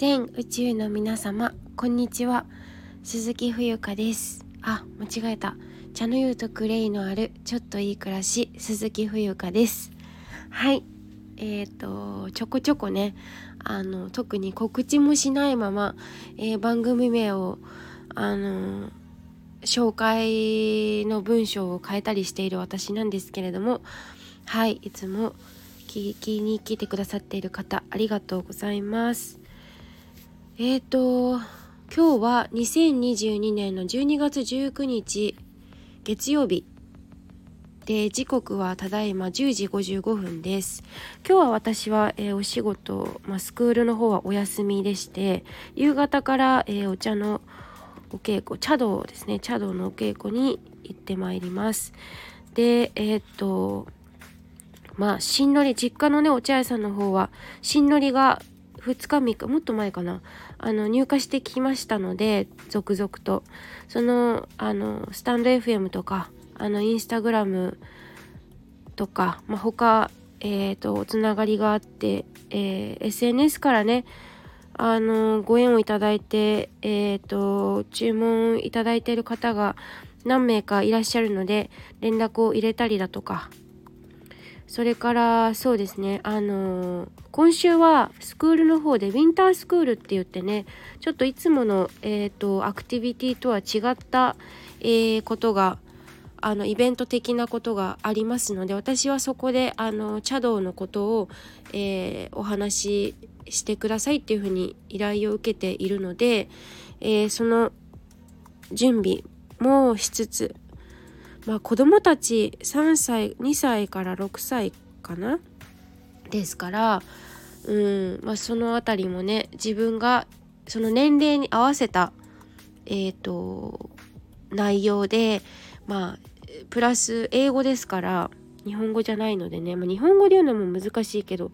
全宇宙の皆様こんにちは。鈴木冬香です。あ間違えた。茶の湯とクレイのあるちょっといい暮らし鈴木冬香です。はい。えーとちょこちょこねあの特に告知もしないまま、えー、番組名をあの紹介の文章を変えたりしている私なんですけれどもはい。いつも聞きに来てくださっている方ありがとうございます。えっ、ー、と今日は2022年の12月19日月曜日。で時刻はただいま10時55分です。今日は私は、えー、お仕事、まあ、スクールの方はお休みでして夕方から、えー、お茶のお稽古茶道ですね。茶道のお稽古に行ってまいります。でえー、っとまあ新のり実家のねお茶屋さんの方は新のりが2日3日もっと前かな。あの入荷してきましたので続々と。そのあのスタンド FM とかあのインスタグラムとか、まあ、他えーと、つながりがあって、えー、SNS からねあのご縁をいただいて、えーと、注文いただいている方が何名かいらっしゃるので連絡を入れたりだとかそれからそうですねあの今週はスクールの方でウィンタースクールって言ってねちょっといつもの、えーと、アクティビティとは違った、えー、ことがあのイベント的なことがありますので私はそこであの茶道のことを、えー、お話ししてくださいっていうふうに依頼を受けているので、えー、その準備もしつつまあ子供たち3歳2歳から6歳かな？ですからうんまあその辺りもね自分がその年齢に合わせたえっ、ー、と内容でまあプラス英語ですから日本語じゃないのでね、まあ、日本語で言うのも難しいけど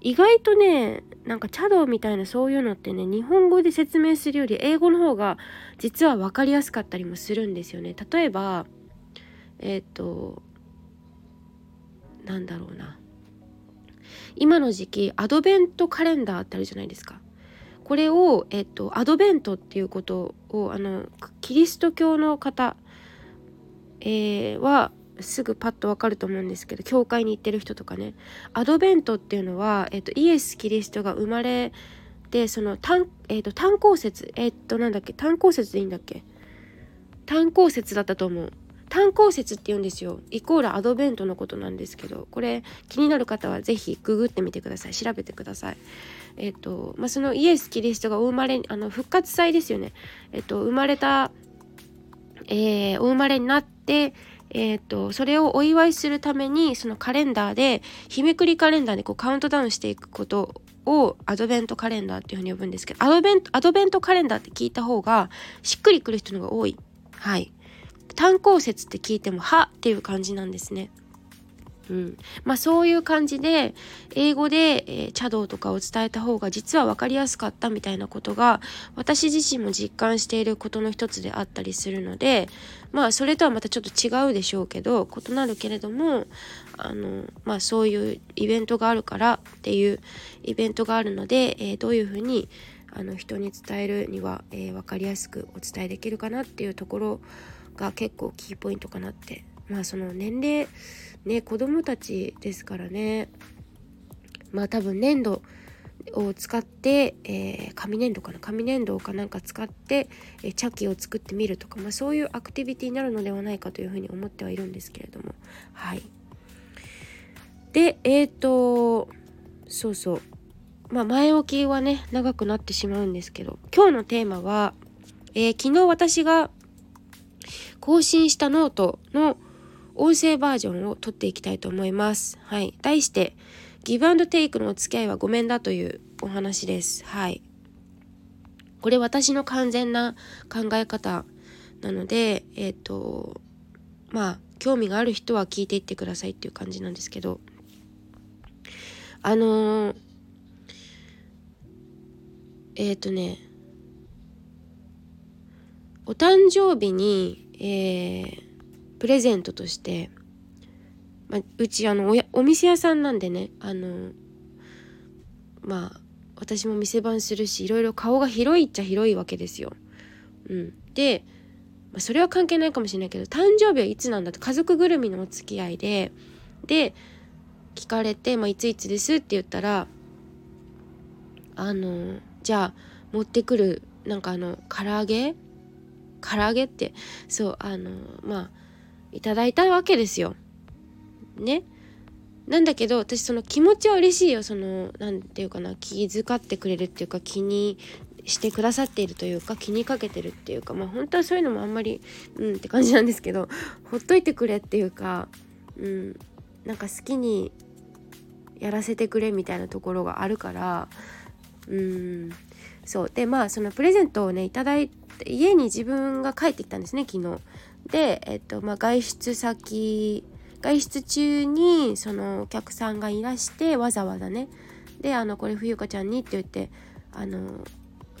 意外とねなんか茶道みたいなそういうのってね日本語で説明するより英語の方が実は分かりやすかったりもするんですよね。例えばえっ、ー、となんだろうな。今の時期アドベントカレンダーってあるじゃないですか。これを、えっと、アドベントっていうことをあのキリスト教の方、えー、はすぐパッとわかると思うんですけど教会に行ってる人とかね。アドベントっていうのは、えっと、イエス・キリストが生まれてその単,、えーと、単行説えっ、となんだっけ単行説でいいんだっけ。単行説だったと思う。単行説って言うんですよ。イコールアドベントのことなんですけど。これ気になる方は是非ググってみてください。調べてください。えっ、とまあそのイエス・キリストがお生まれあの復活祭ですよね。えっ、と生まれたえー、お生まれになってえーと、それをお祝いするためにそのカレンダーで日めくりカレンダーでこうカウントダウンしていくことをアドベントカレンダーっていうふうに呼ぶんですけどアドベントアドベントカレンダーって聞いた方がしっくりくる人のが多い。はい。単行説って聞いても「は」っていう感じなんですね。うん、まあそういう感じで英語で、えー、茶道とかを伝えた方が実は分かりやすかったみたいなことが私自身も実感していることの一つであったりするのでまあそれとはまたちょっと違うでしょうけど異なるけれどもあのまあそういうイベントがあるからっていうイベントがあるので、えー、どういうふうにあの人に伝えるには、えー、分かりやすくお伝えできるかなっていうところが結構キーポイントかなって。まあその年齢ね子供たちですからね。まあ多分粘土を使って、えー、紙粘土かな。紙粘土かなんか使って、えー、茶器を作ってみるとか、まあ、そういうアクティビティになるのではないかというふうに思ってはいるんですけれども。はい。でえっ、ー、とそうそう。まあ前置きはね長くなってしまうんですけど今日のテーマは、えー、昨日私が更新したノートの音声バージョンを撮っていきたいと思います。はい。題して、ギブアンドテイクのお付き合いはごめんだというお話です。はい。これ私の完全な考え方なので、えっ、ー、と、まあ、興味がある人は聞いていってくださいっていう感じなんですけど、あのー、えっ、ー、とね、お誕生日に、えー、プレゼントとして、まあ、うちあのお店屋さんなんでねあのまあ私も店番するしいろいろ顔が広いっちゃ広いわけですよ。うん、で、まあ、それは関係ないかもしれないけど誕生日はいつなんだと家族ぐるみのお付き合いでで聞かれて「まあ、いついつです」って言ったらあのじゃあ持ってくるなんかあの唐揚げ唐揚げってそうあのまあいただいたわけですよ。ね。なんだけど私その気持ちは嬉しいよその何て言うかな気遣ってくれるっていうか気にしてくださっているというか気にかけてるっていうかまあ本当はそういうのもあんまりうんって感じなんですけどほっといてくれっていうかうんなんか好きにやらせてくれみたいなところがあるからうんそうでまあそのプレゼントをねいただいて家に自分が帰ってきたんですね昨日。で、えっとまあ、外出先外出中にそのお客さんがいらしてわざわざねであのこれ冬香ちゃんにって言ってあの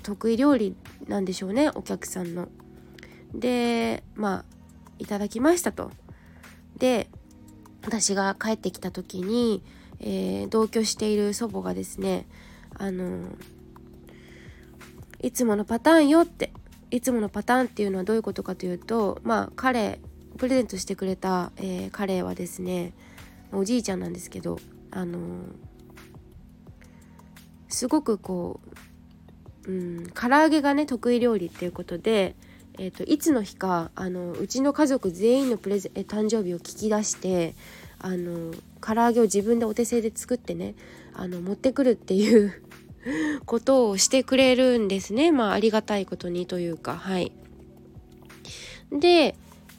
得意料理なんでしょうねお客さんの。でまあいただきましたと。で私が帰ってきた時に、えー、同居している祖母がですねあのいつものパターンよっていつものパターンっていうのはどういうことかというとまあ彼プレゼントしてくれた、えー、彼はですねおじいちゃんなんですけどあのすごくこう、うん、唐揚げがね得意料理っていうことで、えーと、いつの日かあのうちの家族全員のプレゼえ誕生日を聞き出してあの唐揚げを自分でお手製で作ってねあの持ってくるっていうことをしてくれるんですね。まあありがたいことにというか。はい。で、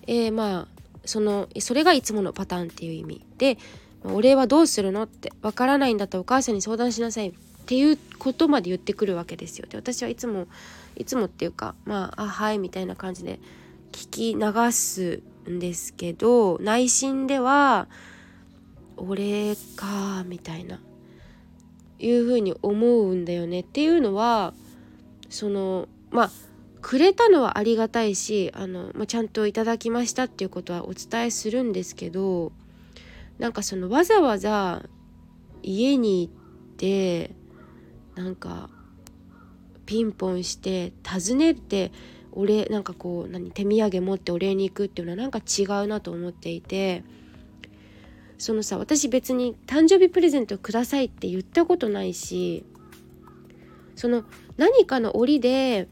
えー、まあそのそれがいつものパターンっていう意味で「お礼はどうするの?」って「わからないんだったらお母さんに相談しなさい」っていうことまで言ってくるわけですよ。で私はいつもいつもっていうかまあ「あはい」みたいな感じで聞き流すんですけど内心では「お礼か」みたいな。いうふうに思うんだよね。っていうのはそのまあくれたのはありがたいしあの、まあ、ちゃんといただきましたっていうことはお伝えするんですけどなんかそのわざわざ家に行ってなんかピンポンして訪ねてお礼なんかこう何手土産持ってお礼に行くっていうのはなんか違うなと思っていてそのさ私別に誕生日プレゼントくださいって言ったことないしその何かの折で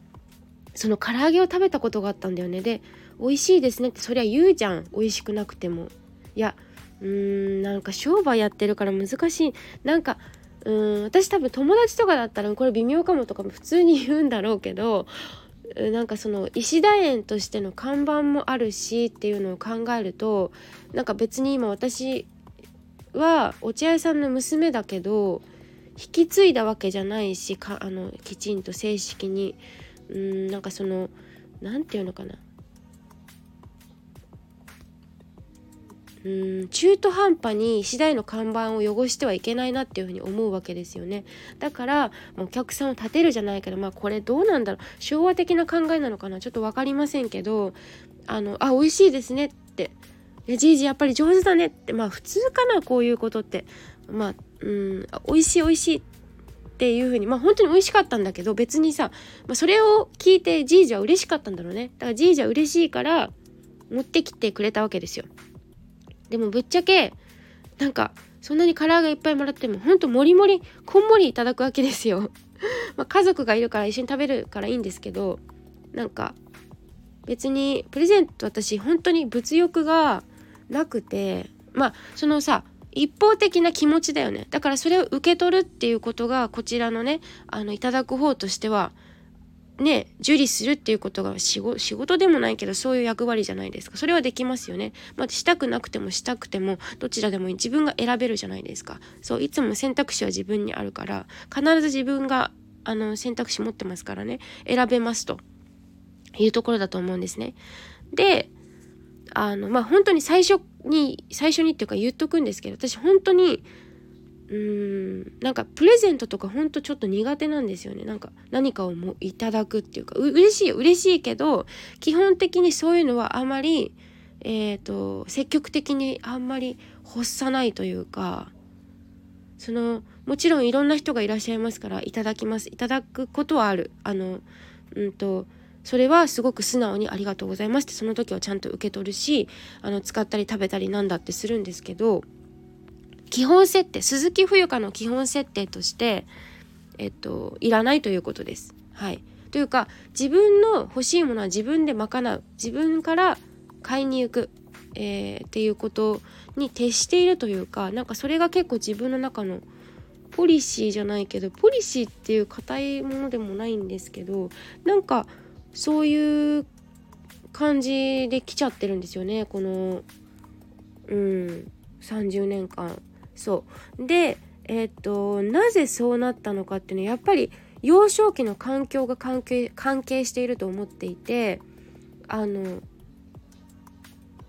その唐揚げを食べたことがあったんだよね。で美味しいですねってそりゃ言うじゃん。美味しくなくても。いやうーんなんか商売やってるから難しい。なんかうーん私多分友達とかだったらこれ微妙かもとかも普通に言うんだろうけどなんかその石田園としての看板もあるしっていうのを考えるとなんか別に今私は落合さんの娘だけど引き継いだわけじゃないしかあのきちんと正式に。うんなんかその何て言うのかな。うん中途半端に次第の看板を汚してはいけないなっていうふうに思うわけですよね。だからお客さんを立てるじゃないけどまあこれどうなんだろう。昭和的な考えなのかな。ちょっと分かりませんけどあのあ美味しいですね。っていやじいじやっぱり上手だねって。まあ普通かなこういうことって。まあうん美味しい美味しいっていう風に。まあ本当に美味しかったんだけど別にさ、まあ、それを聞いてじいじは嬉しかったんだろうね。だからじいじは嬉しいから持ってきてくれたわけですよ。でもぶっちゃけなんかそんなに唐揚げいっぱいもらってもほんともりもりこんもりいただくわけですよ。ま家族がいるから一緒に食べるからいいんですけどなんか別にプレゼント私本当に物欲がなくてまあそのさ一方的な気持ちだよね。だからそれを受け取るっていうことがこちらのねあのいただく方としてはね受理するっていうことが仕事でもないけどそういう役割じゃないですか。それはできますよね、まあ、したくなくてもしたくてもどちらでもいい。自分が選べるじゃないですか。そういつも選択肢は自分にあるから必ず自分があの選択肢持ってますからね。選べますというところだと思うんですね。であのまあ本当に最初に最初にっていうか言っとくんですけど私本当にうーんなんかプレゼントとか本当ちょっと苦手なんですよね。なんか何かをもいただくっていうかう嬉しい嬉しいけど基本的にそういうのはあまりえーと、積極的にあんまり欲さないというかそのもちろんいろんな人がいらっしゃいますからいただきます。いただくことはある。あのうんとそれはすごく素直にありがとうございますってその時はちゃんと受け取るしあの使ったり食べたりなんだってするんですけど基本設定鈴木冬香の基本設定としてえっといらないということです。はい。というか自分の欲しいものは自分で賄う。自分から買いに行く、えー、っていうことに徹しているというかなんかそれが結構自分の中のポリシーじゃないけどポリシーっていう硬いものでもないんですけどなんかそういう感じで来ちゃってるんですよね。このうん30年間。そう。でえっ、となぜそうなったのかっていうのはやっぱり幼少期の環境が関係関係していると思っていてあの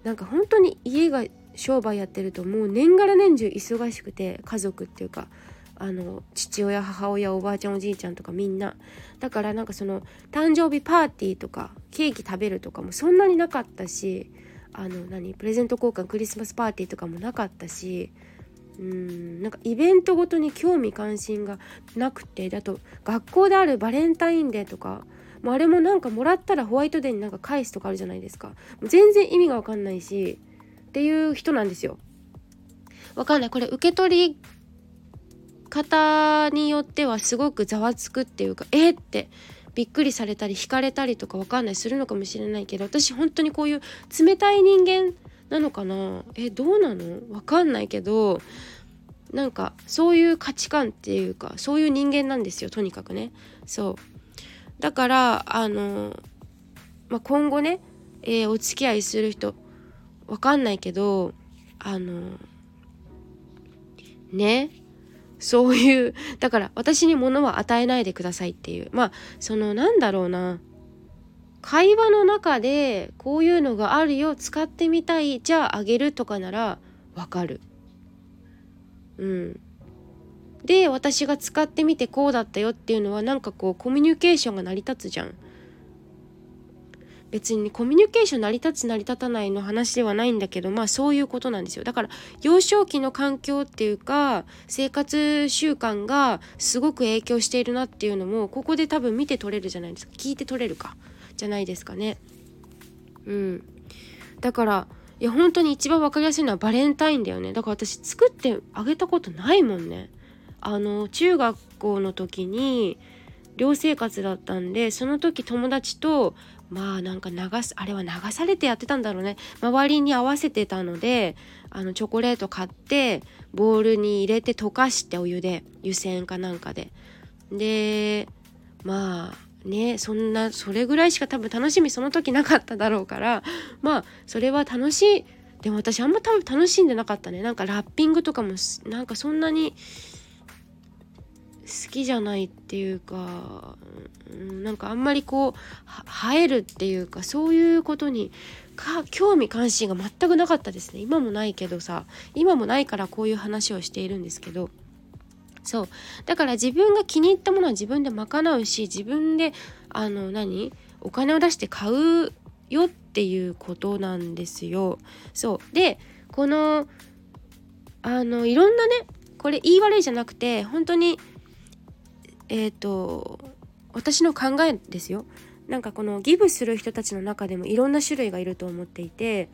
なんか本当に家が商売やってるともう年がら年中忙しくて家族っていうかあの父親母親おばあちゃんおじいちゃんとかみんなだからなんかその誕生日パーティーとかケーキ食べるとかもそんなになかったしあの何プレゼント交換クリスマスパーティーとかもなかったしうんなんかイベントごとに興味関心がなくてだと学校であるバレンタインデーとかもあれもなんかもらったらホワイトデーになんか返すとかあるじゃないですかもう全然意味が分かんないしっていう人なんですよ。わかんないこれ受け取り方によってはすごくざわつくっていうかえー、ってびっくりされたり惹かれたりとかわかんないするのかもしれないけど私本当にこういう冷たい人間なのかな？えどうなの？わかんないけどなんかそういう価値観っていうかそういう人間なんですよとにかくね。そう。だからあの、まあ、今後ね、えー、お付き合いする人わかんないけどあのねそういうだから私に物は与えないでくださいっていうまあそのなんだろうな会話の中でこういうのがあるよ使ってみたいじゃああげるとかならわかる。うん。で私が使ってみてこうだったよっていうのはなんかこうコミュニケーションが成り立つじゃん。別にコミュニケーション成り立つ成り立たないの話ではないんだけどまあそういうことなんですよ。だから幼少期の環境っていうか生活習慣がすごく影響しているなっていうのもここで多分見て取れるじゃないですか。聞いて取れるか。じゃないですかね。うん。だからいや本当に一番分かりやすいのはバレンタインだよね。だから私作ってあげたことないもんね。あの中学校の時に寮生活だったんでその時友達とまあなんか流すあれは流されてやってたんだろうね。周りに合わせてたのであのチョコレート買ってボウルに入れて溶かしてお湯で湯煎かなんかで。でまあねそんなそれぐらいしか多分楽しみその時なかっただろうからまあそれは楽しい。でも私あんま多分楽しんでなかったね。なんかラッピングとかもなんかそんなに好きじゃないっていうか、なんかあんまりこう映えるっていうかそういうことにか興味関心が全くなかったですね。今もないけどさ今もないからこういう話をしているんですけど。そう。だから自分が気に入ったものは自分で賄うし自分であの何？お金を出して買うよっていうことなんですよ。そう。でこのあのいろんなねこれ言い悪いじゃなくて本当にえっ、ー、と私の考えですよ。なんかこのギブする人たちの中でもいろんな種類がいると思っていて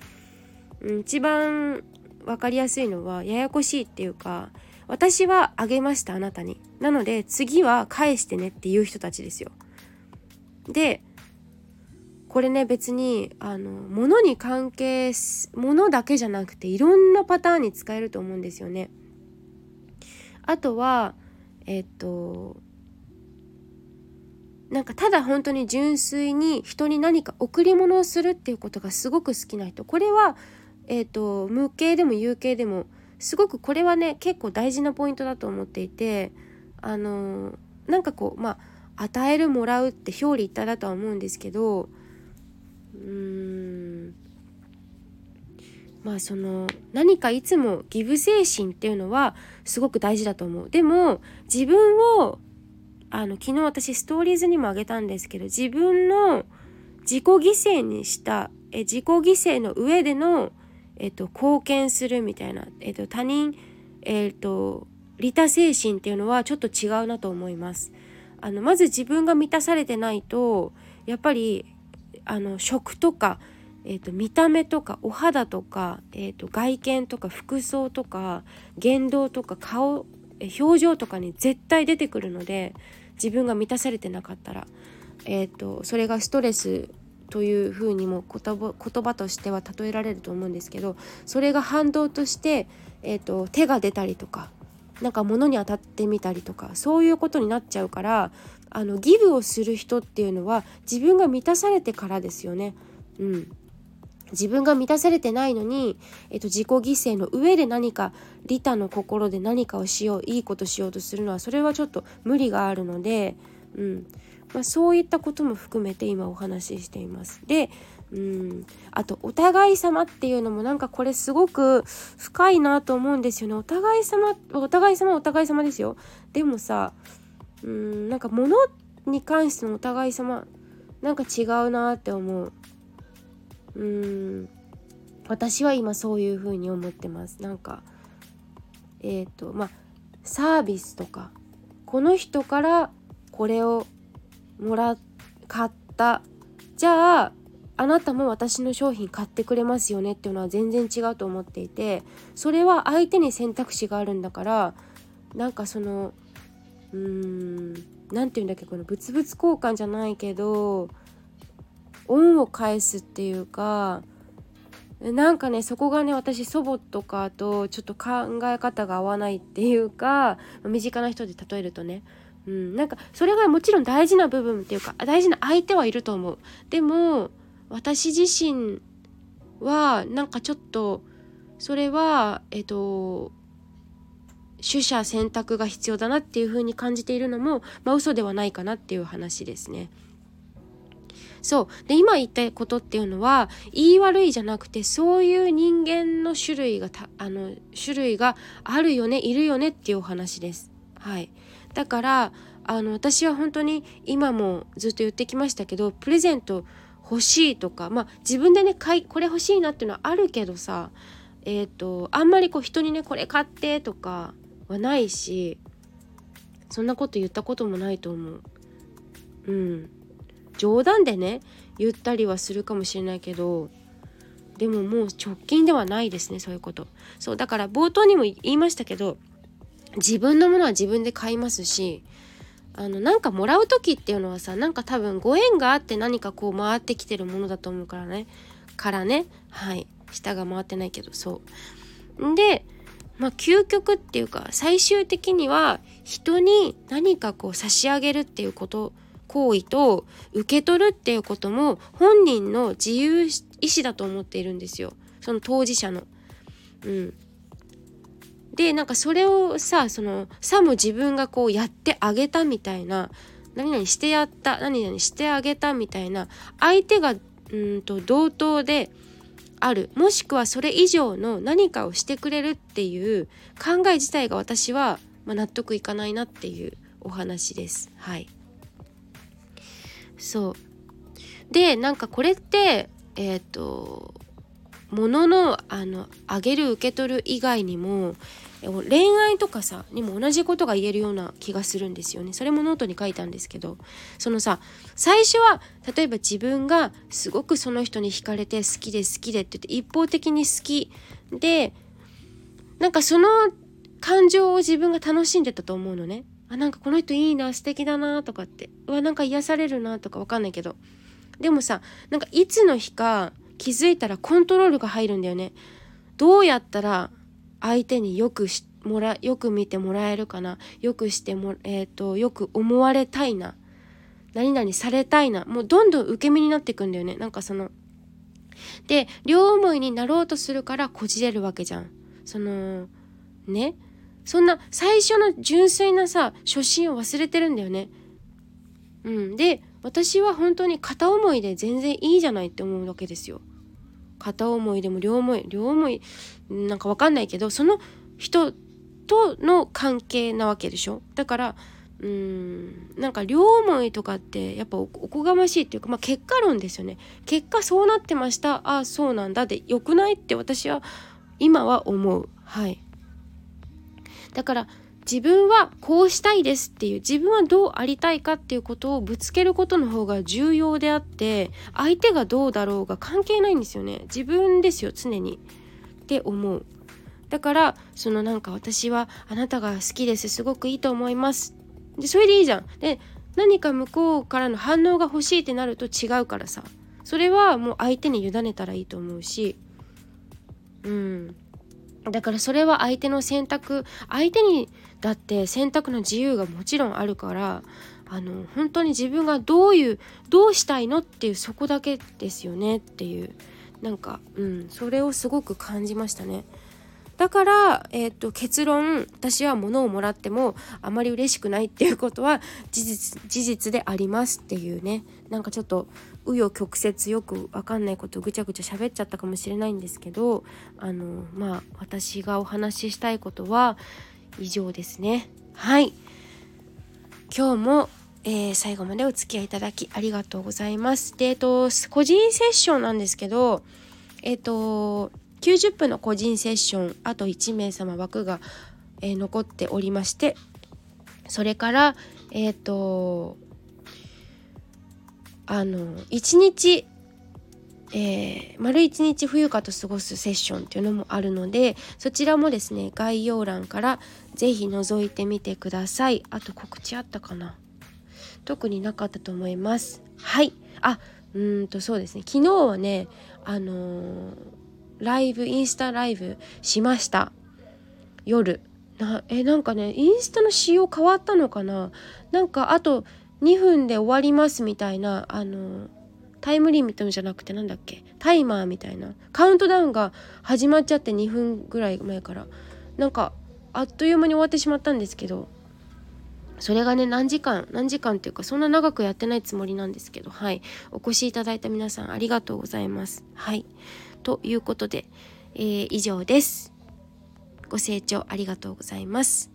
一番分かりやすいのはややこしいっていうか私はあげましたあなたに。なので次は返してねっていう人たちですよ。でこれね別にあの物に関係物だけじゃなくていろんなパターンに使えると思うんですよね。あとはえっとなんかただ本当に純粋に人に何か贈り物をするっていうことがすごく好きな人これは、えーと、無形でも有形でもすごくこれはね結構大事なポイントだと思っていてあのー、なんかこうまあ与えるもらうって表裏一体だとは思うんですけどうーんまあその何かいつもギブ精神っていうのはすごく大事だと思う。でも自分をあの昨日私ストーリーズにもあげたんですけど自分の自己犠牲にしたえ自己犠牲の上での、えっと、貢献するみたいな、えっと、他人、えっと、利他精神っていうのはちょっと違うなと思います。あのまず自分が満たされてないとやっぱりあの食とか、えーと、見た目とかお肌とか、えーと、外見とか服装とか言動とか顔表情とかに絶対出てくるので自分が満たされてなかったら、えーと、それがストレスというふうにも言葉としては例えられると思うんですけどそれが反動として、えー、と手が出たりとかなんか物に当たってみたりとかそういうことになっちゃうからあのギブをする人っていうのは自分が満たされてからですよね。うん、自分が満たされてないのに、えっと、自己犠牲の上で何か利他の心で何かをしよういいことしようとするのはそれはちょっと無理があるので、うん。まあ、そういったことも含めて今お話ししています。でうん。あとお互い様っていうのもなんかこれすごく深いなと思うんですよね。お互い様お互い様お互い様ですよ。でもさうんなんか物に関してのお互い様なんか違うなって思う。うん。私は今そういう風に思ってます。なんかえっ、ー、とまあサービスとかこの人からこれをもら買った。じゃああなたも私の商品買ってくれますよね。っていうのは全然違うと思っていてそれは相手に選択肢があるんだからなんかそのうーん何て言うんだっけこの物々交換じゃないけど恩を返すっていうかなんかねそこがね私祖母とかとちょっと考え方が合わないっていうか身近な人で例えるとねうん、なんかそれがもちろん大事な部分っていうか大事な相手はいると思うでも私自身はなんかちょっとそれはえっと取捨選択が必要だなっていうふうに感じているのもまあ嘘ではないかなっていう話ですね。そうで今言ったことっていうのは言い悪いじゃなくてそういう人間の種類があの種類があるよねいるよねっていうお話です。はい、だからあの私は本当に今もずっと言ってきましたけどプレゼント欲しいとかまあ自分でね買いこれ欲しいなっていうのはあるけどさえっ、ー、とあんまりこう人にねこれ買ってとかはないしそんなこと言ったこともないと思う。うん冗談でね言ったりはするかもしれないけどでももう直近ではないですねそういうこと。そうだから冒頭にも言いましたけど自分のものは自分で買いますしあのなんかもらう時っていうのはさなんか多分ご縁があって何かこう回ってきてるものだと思うからね。からね。はい。下が回ってないけどそう。でまあ究極っていうか最終的には人に何かこう差し上げるっていうこと行為と受け取るっていうことも本人の自由意志だと思っているんですよその当事者の。うん、でなんかそれをさそのさも自分がこうやってあげたみたいな何々してやった何々してあげたみたいな相手がうんと同等であるもしくはそれ以上の何かをしてくれるっていう考え自体が私は、まあ、納得いかないなっていうお話です。はいそう。でなんかこれってえっ、ー、と物のあのあげる受け取る以外にも恋愛とかさにも同じことが言えるような気がするんですよね。それもノートに書いたんですけどそのさ最初は例えば自分がすごくその人に惹かれて好きで好きでって言って一方的に好きでなんかその感情を自分が楽しんでたと思うのね。あなんかこの人いいな素敵だなとかって。うわなんか癒されるなとかわかんないけど。でもさなんかいつの日か気づいたらコントロールが入るんだよね。どうやったら相手によくしもらよく見てもらえるかな。よくしてもえっ、ー、とよく思われたいな。何々されたいな。もうどんどん受け身になっていくんだよね。なんかそので両思いになろうとするからこじれるわけじゃん。そのね。そんな最初の純粋なさ初心を忘れてるんだよね。うん。で私は本当に片思いで全然いいじゃないって思うわけですよ。片思いでも両思い両思いなんかわかんないけどその人との関係なわけでしょ。だからうーんなんか両思いとかってやっぱおこがましいっていうか、まあ、結果論ですよね。結果そうなってました。ああそうなんだでよくないって私は今は思う。はい。だから自分はこうしたいですっていう自分はどうありたいかっていうことをぶつけることの方が重要であって相手がどうだろうが関係ないんですよね。自分ですよ常に。って思う。だからそのなんか私はあなたが好きですすごくいいと思います。でそれでいいじゃん。で何か向こうからの反応が欲しいってなると違うからさ。それはもう相手に委ねたらいいと思うし。うん。だからそれは相手の選択相手にだって選択の自由がもちろんあるからあの本当に自分がどういうどうしたいのっていうそこだけですよねっていうなんかうんそれをすごく感じましたね。だから、えーと、結論私は物をもらってもあまり嬉しくないっていうことは事実事実でありますっていうねなんかちょっと紆余曲折よく分かんないことぐちゃぐちゃ喋っちゃったかもしれないんですけどあのまあ私がお話ししたいことは以上ですね。はい。今日も、えー、最後までお付き合いいただきありがとうございます。でえっと個人セッションなんですけどえっと90分の個人セッションあと1名様枠が、えー、残っておりましてそれからえっ、とあの1日えー、丸一日冬香と過ごすセッションっていうのもあるのでそちらもですね概要欄から是非覗いてみてください。あと告知あったかな？特になかったと思います。はい。あうんとそうですね。昨日はねあのー、ライブインスタライブしました。夜。なえなんかねインスタの仕様変わったのかな？なんかあと2分で終わりますみたいなあのタイムリミットじゃなくてなんだっけ？タイマーみたいな。カウントダウンが始まっちゃって2分ぐらい前から。なんかあっという間に終わってしまったんですけど。それがね何時間何時間っていうかそんな長くやってないつもりなんですけど。はい。お越しいただいた皆さんありがとうございます。はい。ということで、えー、以上です。ご清聴ありがとうございます。